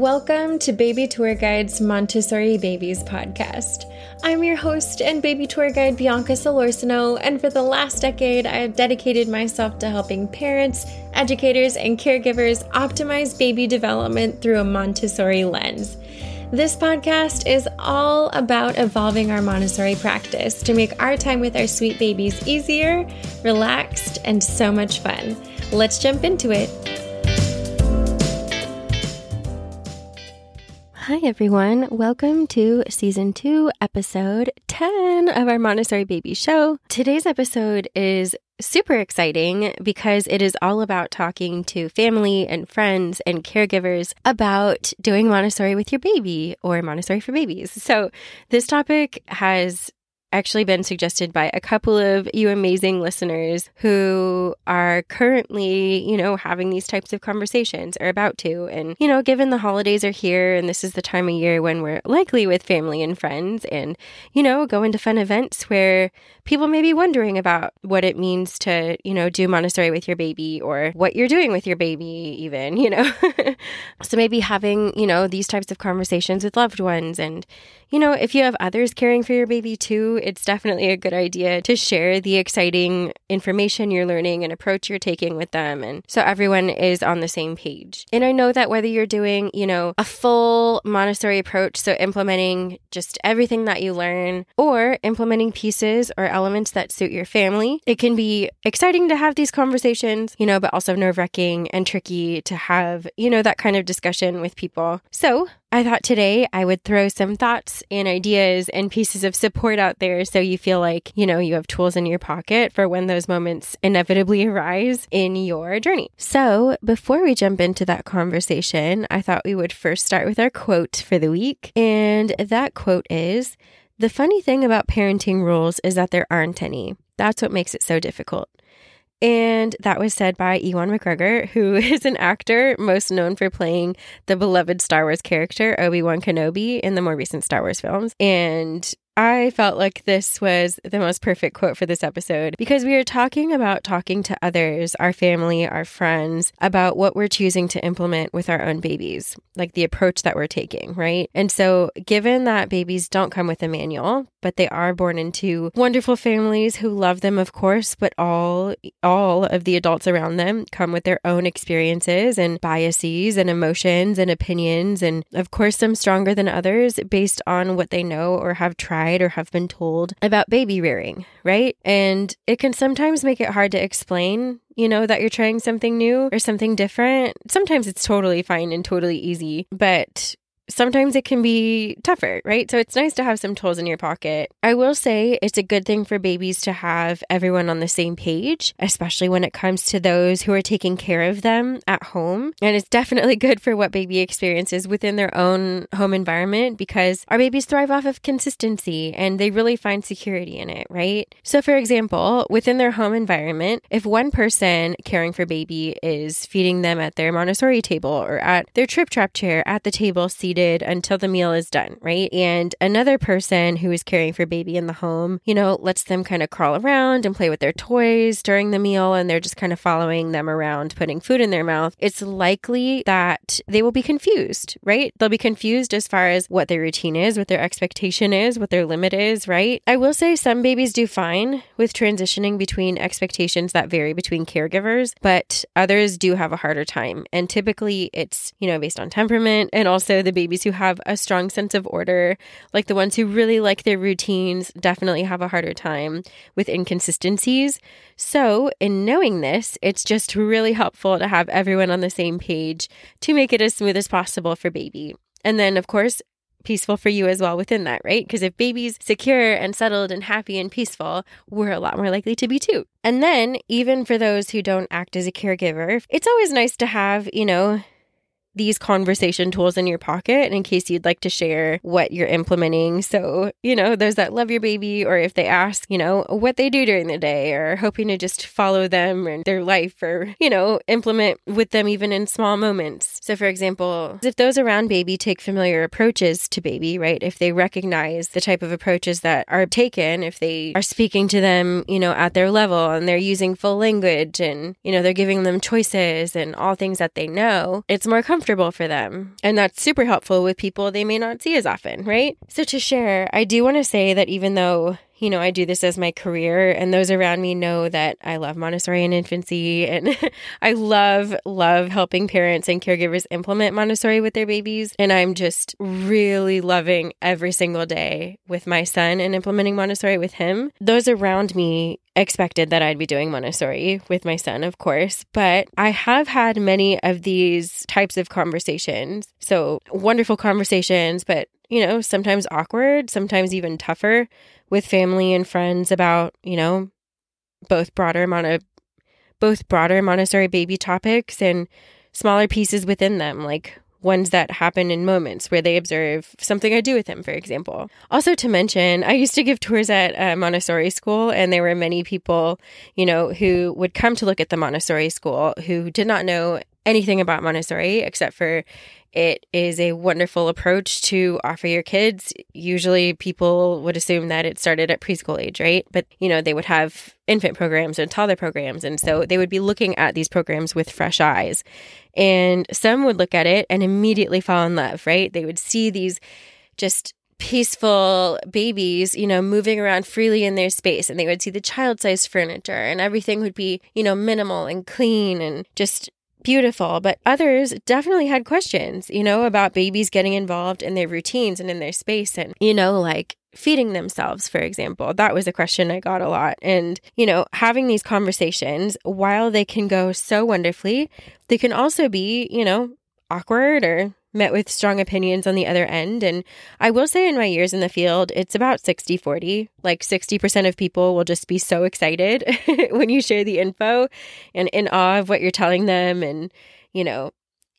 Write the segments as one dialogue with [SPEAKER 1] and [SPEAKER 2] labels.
[SPEAKER 1] Welcome to Baby Tour Guide's Montessori Babies podcast. I'm your host and baby tour guide, Bianca Solorzano, and for the last decade, I have dedicated myself to helping parents, educators, and caregivers optimize baby development through a Montessori lens. This podcast is all about evolving our Montessori practice to make our time with our sweet babies easier, relaxed, and so much fun. Let's jump into it. Hi, everyone. Welcome to season two, episode 10 of our Montessori Baby Show. Today's episode is super exciting because it is all about talking to family and friends and caregivers about doing Montessori with your baby or Montessori for babies. So, this topic has actually been suggested by a couple of you amazing listeners who are currently, you know, having these types of conversations or about to. And, you know, given the holidays are here and this is the time of year when we're likely with family and friends and, you know, going to fun events where people may be wondering about what it means to, you know, do Montessori with your baby or what you're doing with your baby, even, you know. so maybe having, you know, these types of conversations with loved ones and, you know, if you have others caring for your baby too, it's definitely a good idea to share the exciting information you're learning and approach you're taking with them. And so everyone is on the same page. And I know that whether you're doing, you know, a full Montessori approach, so implementing just everything that you learn, or implementing pieces or elements that suit your family, it can be exciting to have these conversations, you know, but also nerve wracking and tricky to have, you know, that kind of discussion with people. So I thought today I would throw some thoughts and ideas and pieces of support out there so you feel like, you know, you have tools in your pocket for when those moments inevitably arise in your journey. So, before we jump into that conversation, I thought we would first start with our quote for the week. And that quote is The funny thing about parenting rules is that there aren't any. That's what makes it so difficult. And that was said by Ewan McGregor, who is an actor most known for playing the beloved Star Wars character Obi Wan Kenobi in the more recent Star Wars films. And I felt like this was the most perfect quote for this episode because we are talking about talking to others, our family, our friends, about what we're choosing to implement with our own babies, like the approach that we're taking, right? And so, given that babies don't come with a manual, but they are born into wonderful families who love them, of course, but all all of the adults around them come with their own experiences and biases and emotions and opinions, and of course, some stronger than others based on what they know or have tried or have been told about baby rearing, right? And it can sometimes make it hard to explain you know, that you're trying something new or something different. Sometimes it's totally fine and totally easy, but sometimes it can be tougher, right? So it's nice to have some tools in your pocket. I will say it's a good thing for babies to have everyone on the same page, especially when it comes to those who are taking care of them at home. And it's definitely good for what baby experiences within their own home environment because our babies thrive off of consistency and they really find security in it, right? So, for example, within their home environment, if one person caring for baby is feeding them at their Montessori table or at their Tripp Trapp chair at the table seated until the meal is done, right? And another person who is caring for baby in the home, you know, lets them kind of crawl around and play with their toys during the meal and they're just kind of following them around, putting food in their mouth. It's likely that they will be confused, right? They'll be confused as far as what their routine is, what their expectation is, what their limit is, right? I will say some babies do fine with transitioning between expectations that vary between caregivers, but others do have a harder time. And typically it's, you know, based on temperament and also the baby babies who have a strong sense of order, like the ones who really like their routines, definitely have a harder time with inconsistencies. So, in knowing this, it's just really helpful to have everyone on the same page to make it as smooth as possible for baby. And then, of course, peaceful for you as well within that, right? Because if baby's secure and settled and happy and peaceful, we're a lot more likely to be too. And then, even for those who don't act as a caregiver, it's always nice to have, you know, these conversation tools in your pocket in case you'd like to share what you're implementing. So, you know, there's that love your baby, or if they ask, you know, what they do during the day, or hoping to just follow them and their life, or, you know, implement with them even in small moments. So, for example, if those around baby take familiar approaches to baby, right? If they recognize the type of approaches that are taken, if they are speaking to them, you know, at their level and they're using full language and, you know, they're giving them choices and all things that they know, it's more comfortable comfortable for them. And that's super helpful with people they may not see as often, right? So, to share, I do want to say that even though you know, I do this as my career, and those around me know that I love Montessori and infancy, and I love, love helping parents and caregivers implement Montessori with their babies. And I'm just really loving every single day with my son and implementing Montessori with him. Those around me expected that I'd be doing Montessori with my son, of course, but I have had many of these types of conversations. So wonderful conversations, but you know, sometimes awkward, sometimes even tougher with family and friends about, you know, both broader Mon- both broader Montessori baby topics and smaller pieces within them, like ones that happen in moments where they observe something I do with him, for example. Also, to mention, I used to give tours at a Montessori school, and there were many people, you know, who would come to look at the Montessori school who did not know anything about Montessori except for it is a wonderful approach to offer your kids. Usually people would assume that it started at preschool age, right? But, you know, they would have infant programs and toddler programs. And so they would be looking at these programs with fresh eyes. And some would look at it and immediately fall in love, right? They would see these just peaceful babies, you know, moving around freely in their space and they would see the child sized furniture and everything would be, you know, minimal and clean and just beautiful, but others definitely had questions, you know, about babies getting involved in their routines and in their space and, you know, like feeding themselves, for example. That was a question I got a lot. And, you know, having these conversations, while they can go so wonderfully, they can also be, you know, awkward or met with strong opinions on the other end. And I will say, in my years in the field, it's about 60 40. Like 60% of people will just be so excited when you share the info and in awe of what you're telling them. And, you know,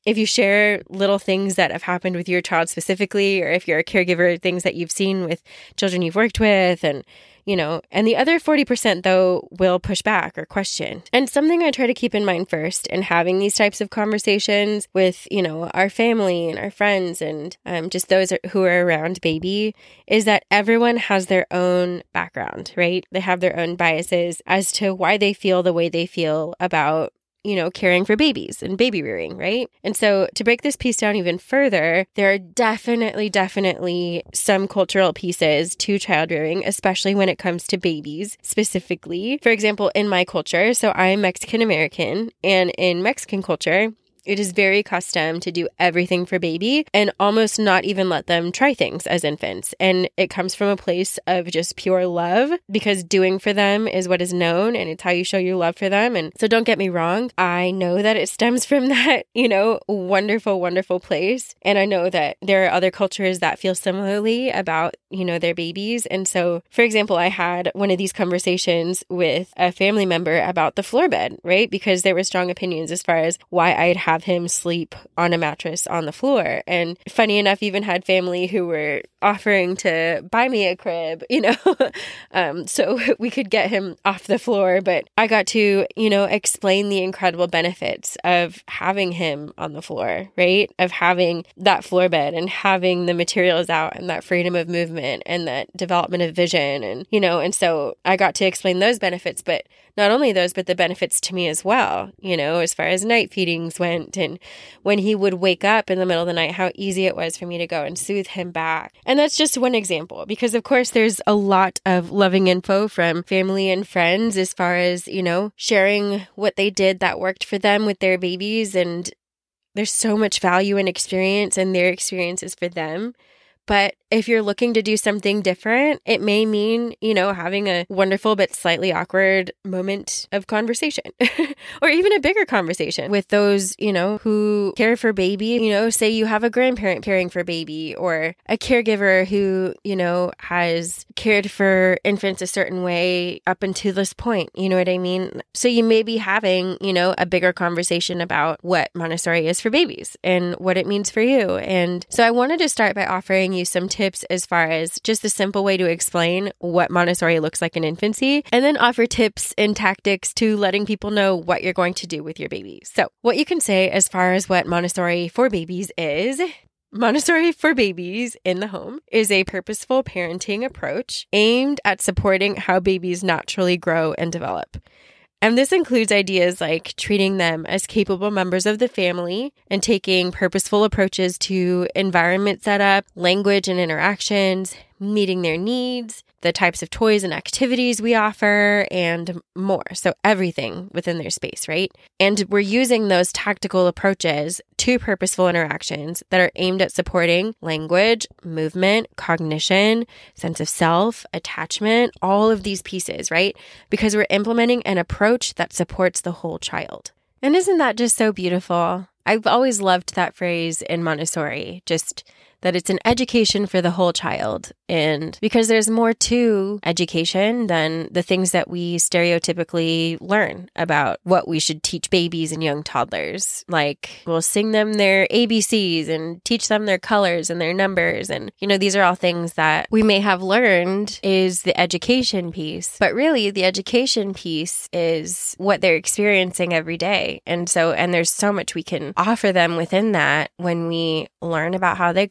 [SPEAKER 1] if you share little things that have happened with your child specifically, or if you're a caregiver, things that you've seen with children you've worked with, and you know, and the other 40% though will push back or question. And something I try to keep in mind first in having these types of conversations with, you know, our family and our friends and um, just those who are around baby is that everyone has their own background, right? They have their own biases as to why they feel the way they feel about you know, caring for babies and baby rearing, right? And so to break this piece down even further, there are definitely, definitely some cultural pieces to child rearing, especially when it comes to babies specifically. For example, in my culture, so I'm Mexican American, and in Mexican culture, it is very custom to do everything for baby and almost not even let them try things as infants. And it comes from a place of just pure love because doing for them is what is known and it's how you show your love for them. And so don't get me wrong, I know that it stems from that, you know, wonderful, wonderful place. And I know that there are other cultures that feel similarly about, you know, their babies. And so, for example, I had one of these conversations with a family member about the floor bed, right? Because there were strong opinions as far as why I'd have have him sleep on a mattress on the floor. And funny enough, even had family who were offering to buy me a crib, you know, um, so we could get him off the floor. But I got to, you know, explain the incredible benefits of having him on the floor, right? Of having that floor bed and having the materials out and that freedom of movement and that development of vision. And, you know, and so I got to explain those benefits, but not only those, but the benefits to me as well, you know, as far as night feedings went. And when he would wake up in the middle of the night, how easy it was for me to go and soothe him back. That's just one example, because of course, there's a lot of loving info from family and friends as far as, you know, sharing what they did that worked for them with their babies. And there's so much value and experience, and their experiences for them. But if you're looking to do something different, it may mean, you know, having a wonderful but slightly awkward moment of conversation or even a bigger conversation with those, you know, who care for baby. You know, say you have a grandparent caring for baby or a caregiver who, you know, has cared for infants a certain way up until this point. You know what I mean? So you may be having, you know, a bigger conversation about what Montessori is for babies and what it means for you. And so I wanted to start by offering you some tips tips as far as just a simple way to explain what Montessori looks like in infancy, and then offer tips and tactics to letting people know what you're going to do with your baby. So, what you can say as far as what Montessori for babies is Montessori for Babies in the Home is a purposeful parenting approach aimed at supporting how babies naturally grow and develop. And this includes ideas like treating them as capable members of the family and taking purposeful approaches to environment setup, language and interactions, meeting their needs, the types of toys and activities we offer, and more. So, everything within their space, right? And we're using those tactical approaches to purposeful interactions that are aimed at supporting language, movement, cognition, sense of self, attachment, all of these pieces, right? Because we're implementing an approach that supports the whole child. And isn't that just so beautiful? I've always loved that phrase in Montessori, just that it's an education for the whole child. And because there's more to education than the things that we stereotypically learn about what we should teach babies and young toddlers. Like we'll sing them their ABCs and teach them their colors and their numbers. And, you know, these are all things that we may have learned is the education piece. But really, the education piece is what they're experiencing every day. And so, and there's so much we can offer them within that when we learn about how they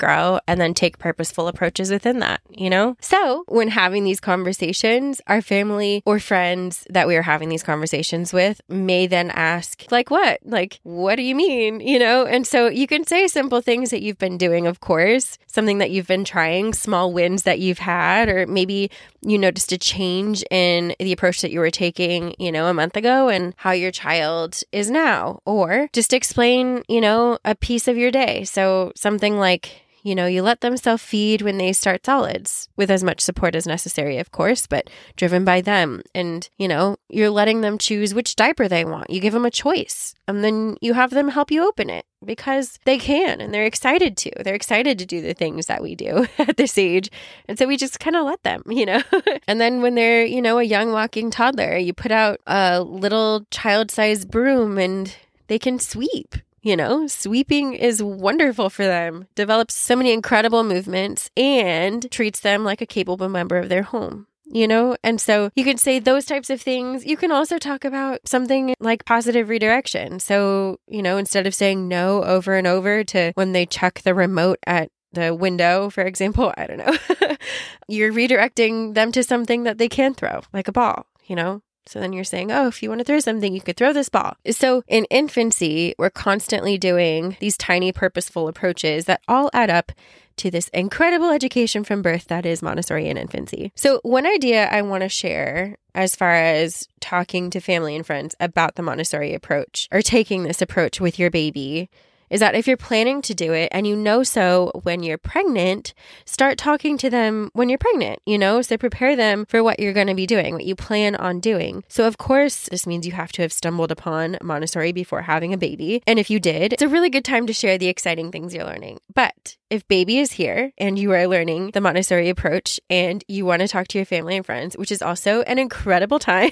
[SPEAKER 1] and then take purposeful approaches within that, you know? So, when having these conversations, our family or friends that we are having these conversations with may then ask, like, what? Like, what do you mean? You know? And so you can say simple things that you've been doing, of course, something that you've been trying, small wins that you've had, or maybe you noticed a change in the approach that you were taking, you know, a month ago and how your child is now. Or just explain, you know, a piece of your day. So something like, you know, you let them self feed when they start solids with as much support as necessary, of course, but driven by them. And, you know, you're letting them choose which diaper they want. You give them a choice and then you have them help you open it because they can and they're excited to. They're excited to do the things that we do at this age. And so we just kind of let them, you know. and then when they're, you know, a young walking toddler, you put out a little child sized broom and they can sweep you know, sweeping is wonderful for them, develops so many incredible movements, and treats them like a capable member of their home you know? And so you can say those types of things. You can also talk about something like positive redirection. So, you know, instead of saying no over and over to when they chuck the remote at the window, for example, I don't know, you're redirecting them to something that they can throw, like a ball, you know? So then you're saying, oh, if you want to throw something, you could throw this ball. So in infancy, we're constantly doing these tiny purposeful approaches that all add up to this incredible education from birth that is Montessori in infancy. So, one idea I want to share as far as talking to family and friends about the Montessori approach or taking this approach with your baby is that if you're planning to do it and you know so when you're pregnant, start talking to them when you're pregnant, you know? So prepare them for what you're going to be doing, what you plan on doing. So, of course, this means you have to have stumbled upon Montessori before having a baby. And if you did, it's a really good time to share the exciting things you're learning. But if baby is here and you are learning the Montessori approach and you want to talk to your family and friends, which is also an incredible time,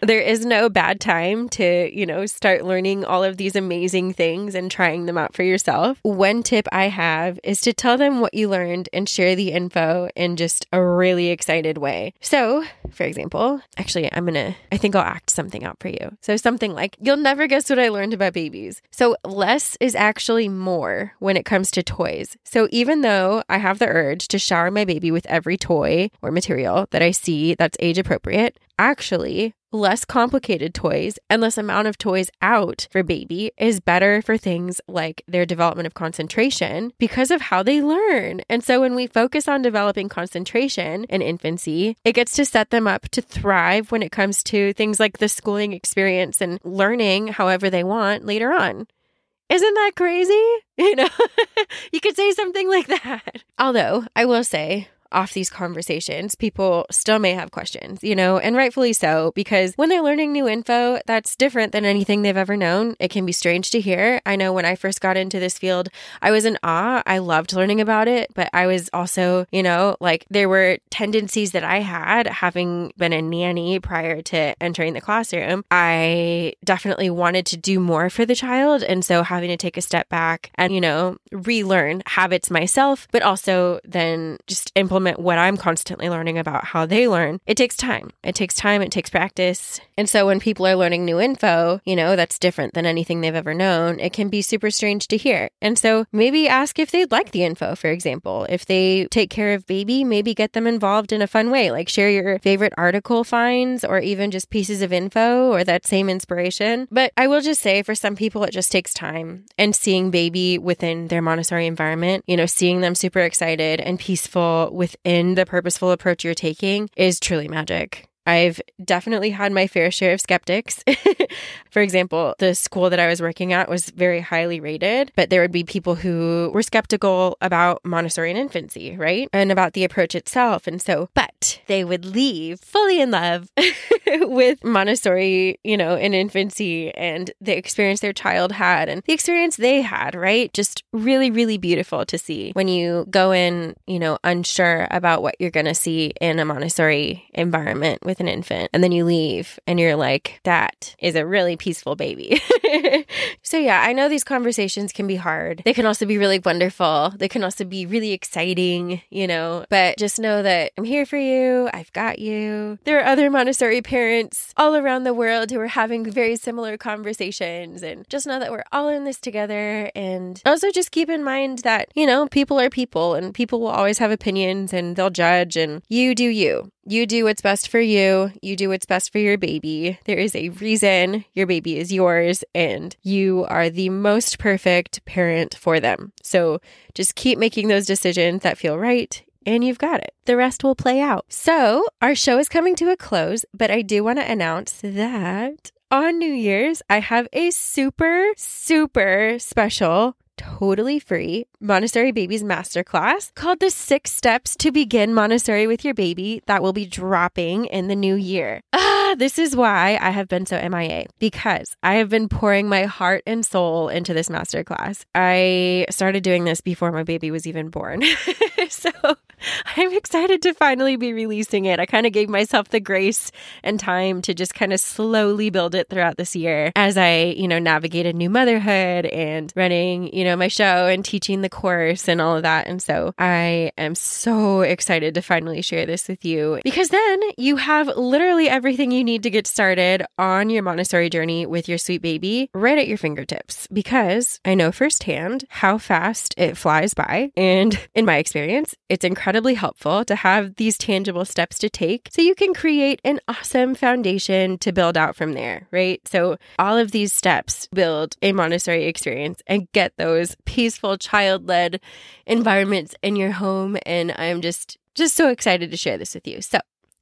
[SPEAKER 1] there is no bad time to, you know, start learning all of these amazing things and trying them out for yourself. One tip I have is to tell them what you learned and share the info in just a really excited way. So, for example, actually, I'm to, I think I'll act something out for you. So, something like, you'll never guess what I learned about babies. So, less is actually more when it comes to toys. So even though I have the urge to shower my baby with every toy or material that I see that's age appropriate, actually, less complicated toys and less amount of toys out for baby is better for things like their development of concentration because of how they learn. And so when we focus on developing concentration in infancy, it gets to set them up to thrive when it comes to things like the schooling experience and learning however they want later on. Isn't that crazy? You know, you could say something like that. Although I will say, off these conversations, people still may have questions, you know, and rightfully so, because when they're learning new info, that's different than anything they've ever known. It can be strange to hear. I know when I first got into this field, I was in awe. I loved learning about it, but I was also, you know, like there were tendencies that I had having been a nanny prior to entering the classroom. I definitely wanted to do more for the child. And so having to take a step back and, you know, relearn habits myself, but also then just implement implement what I'm constantly learning about how they learn, it takes time. It takes time, it takes practice. And so when people are learning new info, you know, that's different than anything they've ever known, it can be super strange to hear. And so maybe ask if they'd like the info, for example. If they take care of baby, maybe get them involved in a fun way, like share your favorite article finds or even just pieces of info or that same inspiration. But I will just say for some people, it just takes time. And seeing baby within their Montessori environment, you know, seeing them super excited and peaceful within the purposeful approach you're taking is truly magic. I've definitely had my fair share of skeptics. For example, the school that I was working at was very highly rated, but there would be people who were skeptical about Montessori and infancy, right? And about the approach itself. And so, but they would leave fully in love with Montessori, you know, in infancy and the experience their child had and the experience they had, right? Just really, really beautiful to see when you go in, you know, unsure about what you're going to see in a Montessori environment with an infant and then you leave and you're like, that is a really peaceful baby. so, yeah, I know these conversations can be hard. They can also be really wonderful. They can also be really exciting, you know, but just know that I'm here for you. I've got you. There are other Montessori parents all around the world who are having very similar conversations. And just know that we're all in this together. And also just keep in mind that, you know, people are people and people will always have opinions and they'll judge, and you do you. You do what's best for you. You do what's best for your baby. There is a reason your baby is yours, and you are the most perfect parent for them. So just keep making those decisions that feel right. And you've got it. The rest will play out. So, our show is coming to a close, but I do want to announce that on New Year's, I have a super, super special totally free Montessori Babies Masterclass called The Six Steps to Begin Montessori with Your Baby that will be dropping in the new year. This is why I have been so MIA because I have been pouring my heart and soul into this masterclass. I started doing this before my baby was even born. so I'm excited to finally be releasing it. I kind of gave myself the grace and time to just kind of slowly build it throughout this year as I, you know, navigated new motherhood and running, you know, my show and teaching the course and all of that. And so I am so excited to finally share this with you because then you have literally everything you need to get started on your Montessori journey with your sweet baby right at your fingertips because I know firsthand how fast it flies by. And in my experience, it's incredibly helpful to have these tangible steps to take so you can create an awesome foundation to build out from there, right? So, all of these steps build a Montessori experience and get those peaceful child led environments in your home. And I'm just, just so excited to share this with you. So,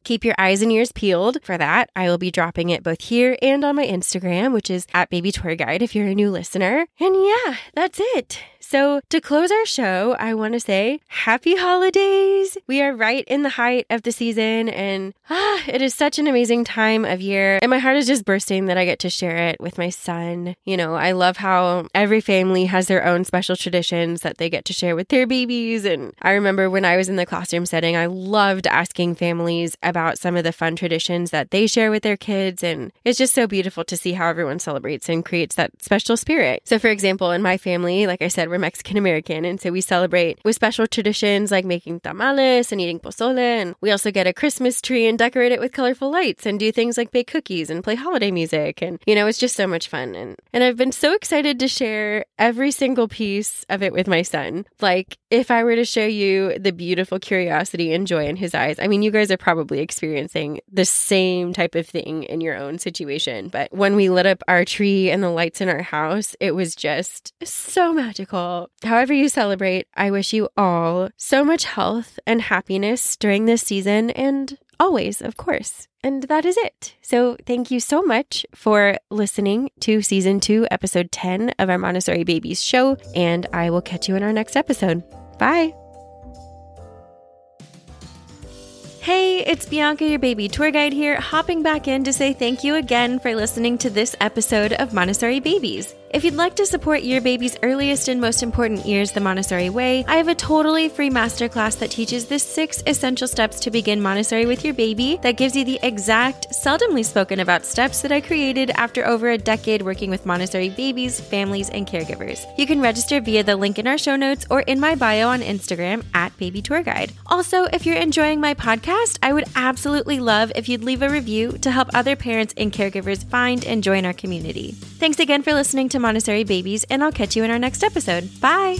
[SPEAKER 1] Keep your eyes and ears peeled for that. I will be dropping it both here and on my Instagram, which is at Baby Tour Guide if you're a new listener. And yeah, that's it. So, to close our show, I want to say happy holidays. We are right in the height of the season, and ah, it is such an amazing time of year. And my heart is just bursting that I get to share it with my son. You know, I love how every family has their own special traditions that they get to share with their babies. And I remember when I was in the classroom setting, I loved asking families about some of the fun traditions that they share with their kids. And it's just so beautiful to see how everyone celebrates and creates that special spirit. So, for example, in my family, like I said, we're Mexican American. And so we celebrate with special traditions like making tamales and eating pozole. And we also get a Christmas tree and decorate it with colorful lights and do things like bake cookies and play holiday music. And, you know, it's just so much fun. And, and I've been so excited to share every single piece of it with my son. Like, if I were to show you the beautiful curiosity and joy in his eyes, I mean, you guys are probably experiencing the same type of thing in your own situation. But when we lit up our tree and the lights in our house, it was just so magical however you celebrate, I wish you all so much health and happiness during this season and always, of course. And that is it. So, thank you so much for listening to season two, episode 10 of our Montessori Babies show. And I will catch you in our next episode. Bye. Hey, it's Bianca, your baby tour guide here, hopping back in to say thank you again for listening to this episode of Montessori Babies. If you'd like to support your baby's earliest and most important years the Montessori way, I have a totally free masterclass that teaches the six essential steps to begin Montessori with your baby that gives you the exact, seldomly spoken about steps that I created after over a decade working with Montessori babies, families, and caregivers. You can register via the link in our show notes or in my bio on Instagram at Baby Tour Guide. Also, if you're enjoying my podcast, I would absolutely love if you'd leave a review to help other parents and caregivers find and join our community. Thanks again for listening to Montessori Babies, and I'll catch you in our next episode. Bye!